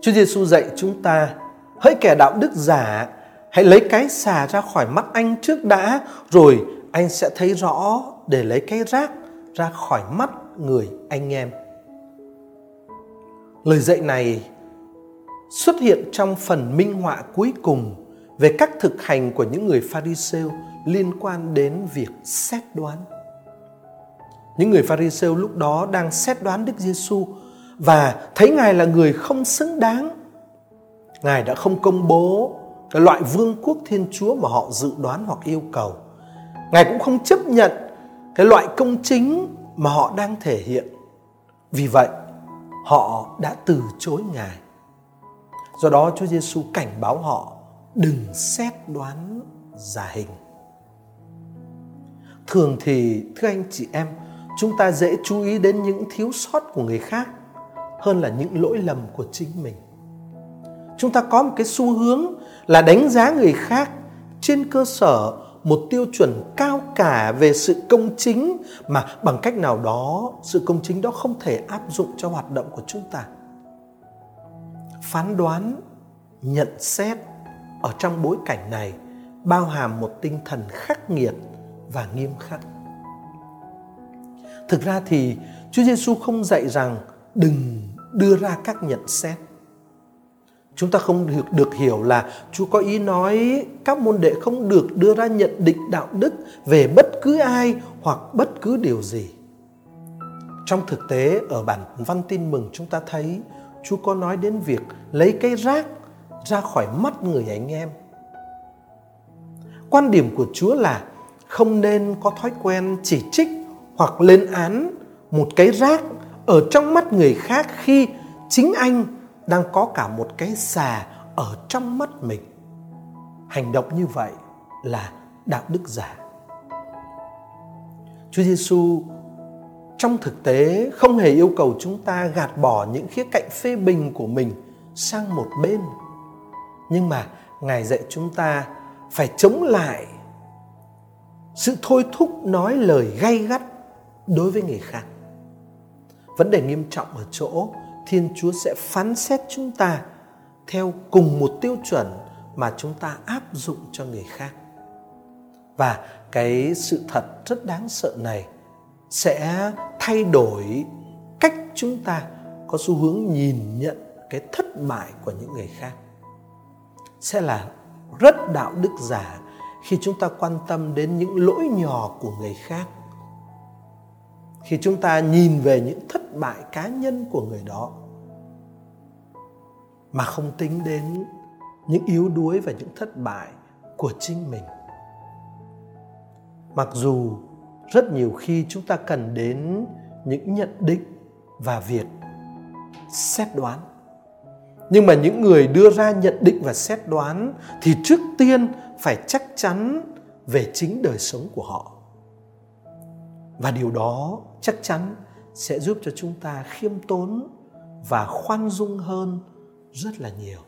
Chúa Giêsu dạy chúng ta, hỡi kẻ đạo đức giả, hãy lấy cái xà ra khỏi mắt anh trước đã, rồi anh sẽ thấy rõ để lấy cái rác ra khỏi mắt người anh em. Lời dạy này xuất hiện trong phần minh họa cuối cùng về các thực hành của những người Pharisêu liên quan đến việc xét đoán. Những người Pharisêu lúc đó đang xét đoán Đức Giêsu và thấy Ngài là người không xứng đáng. Ngài đã không công bố cái loại vương quốc Thiên Chúa mà họ dự đoán hoặc yêu cầu. Ngài cũng không chấp nhận cái loại công chính mà họ đang thể hiện. Vì vậy, họ đã từ chối Ngài. Do đó Chúa Giêsu cảnh báo họ đừng xét đoán giả hình. Thường thì thưa anh chị em, chúng ta dễ chú ý đến những thiếu sót của người khác hơn là những lỗi lầm của chính mình. Chúng ta có một cái xu hướng là đánh giá người khác trên cơ sở một tiêu chuẩn cao cả về sự công chính mà bằng cách nào đó, sự công chính đó không thể áp dụng cho hoạt động của chúng ta phán đoán, nhận xét ở trong bối cảnh này bao hàm một tinh thần khắc nghiệt và nghiêm khắc thực ra thì chúa giêsu không dạy rằng đừng đưa ra các nhận xét Chúng ta không được, được hiểu là Chúa có ý nói các môn đệ không được đưa ra nhận định đạo đức về bất cứ ai hoặc bất cứ điều gì. Trong thực tế ở bản văn tin mừng chúng ta thấy Chúa có nói đến việc lấy cái rác ra khỏi mắt người anh em. Quan điểm của Chúa là không nên có thói quen chỉ trích hoặc lên án một cái rác ở trong mắt người khác khi chính anh đang có cả một cái xà ở trong mắt mình. Hành động như vậy là đạo đức giả. Chúa Giêsu trong thực tế không hề yêu cầu chúng ta gạt bỏ những khía cạnh phê bình của mình sang một bên. Nhưng mà ngài dạy chúng ta phải chống lại sự thôi thúc nói lời gay gắt đối với người khác vấn đề nghiêm trọng ở chỗ Thiên Chúa sẽ phán xét chúng ta theo cùng một tiêu chuẩn mà chúng ta áp dụng cho người khác. Và cái sự thật rất đáng sợ này sẽ thay đổi cách chúng ta có xu hướng nhìn nhận cái thất bại của những người khác. Sẽ là rất đạo đức giả khi chúng ta quan tâm đến những lỗi nhỏ của người khác khi chúng ta nhìn về những thất bại cá nhân của người đó, mà không tính đến những yếu đuối và những thất bại của chính mình. Mặc dù rất nhiều khi chúng ta cần đến những nhận định và việc xét đoán, nhưng mà những người đưa ra nhận định và xét đoán thì trước tiên phải chắc chắn về chính đời sống của họ và điều đó chắc chắn sẽ giúp cho chúng ta khiêm tốn và khoan dung hơn rất là nhiều.